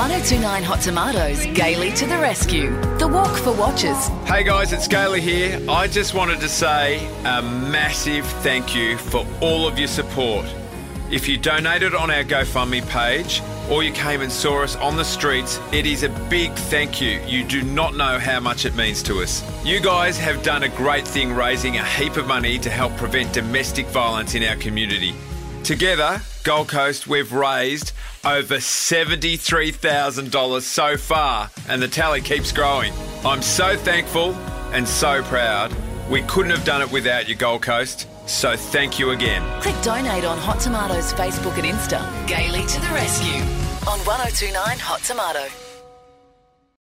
1029 Hot Tomatoes, Gaily to the rescue. The walk for watchers. Hey guys, it's Gaylor here. I just wanted to say a massive thank you for all of your support. If you donated on our GoFundMe page or you came and saw us on the streets, it is a big thank you. You do not know how much it means to us. You guys have done a great thing raising a heap of money to help prevent domestic violence in our community. Together, Gold Coast, we've raised over $73,000 so far, and the tally keeps growing. I'm so thankful and so proud. We couldn't have done it without you, Gold Coast. So thank you again. Click donate on Hot Tomatoes Facebook and Insta. Gaily to the rescue on 1029 Hot Tomato.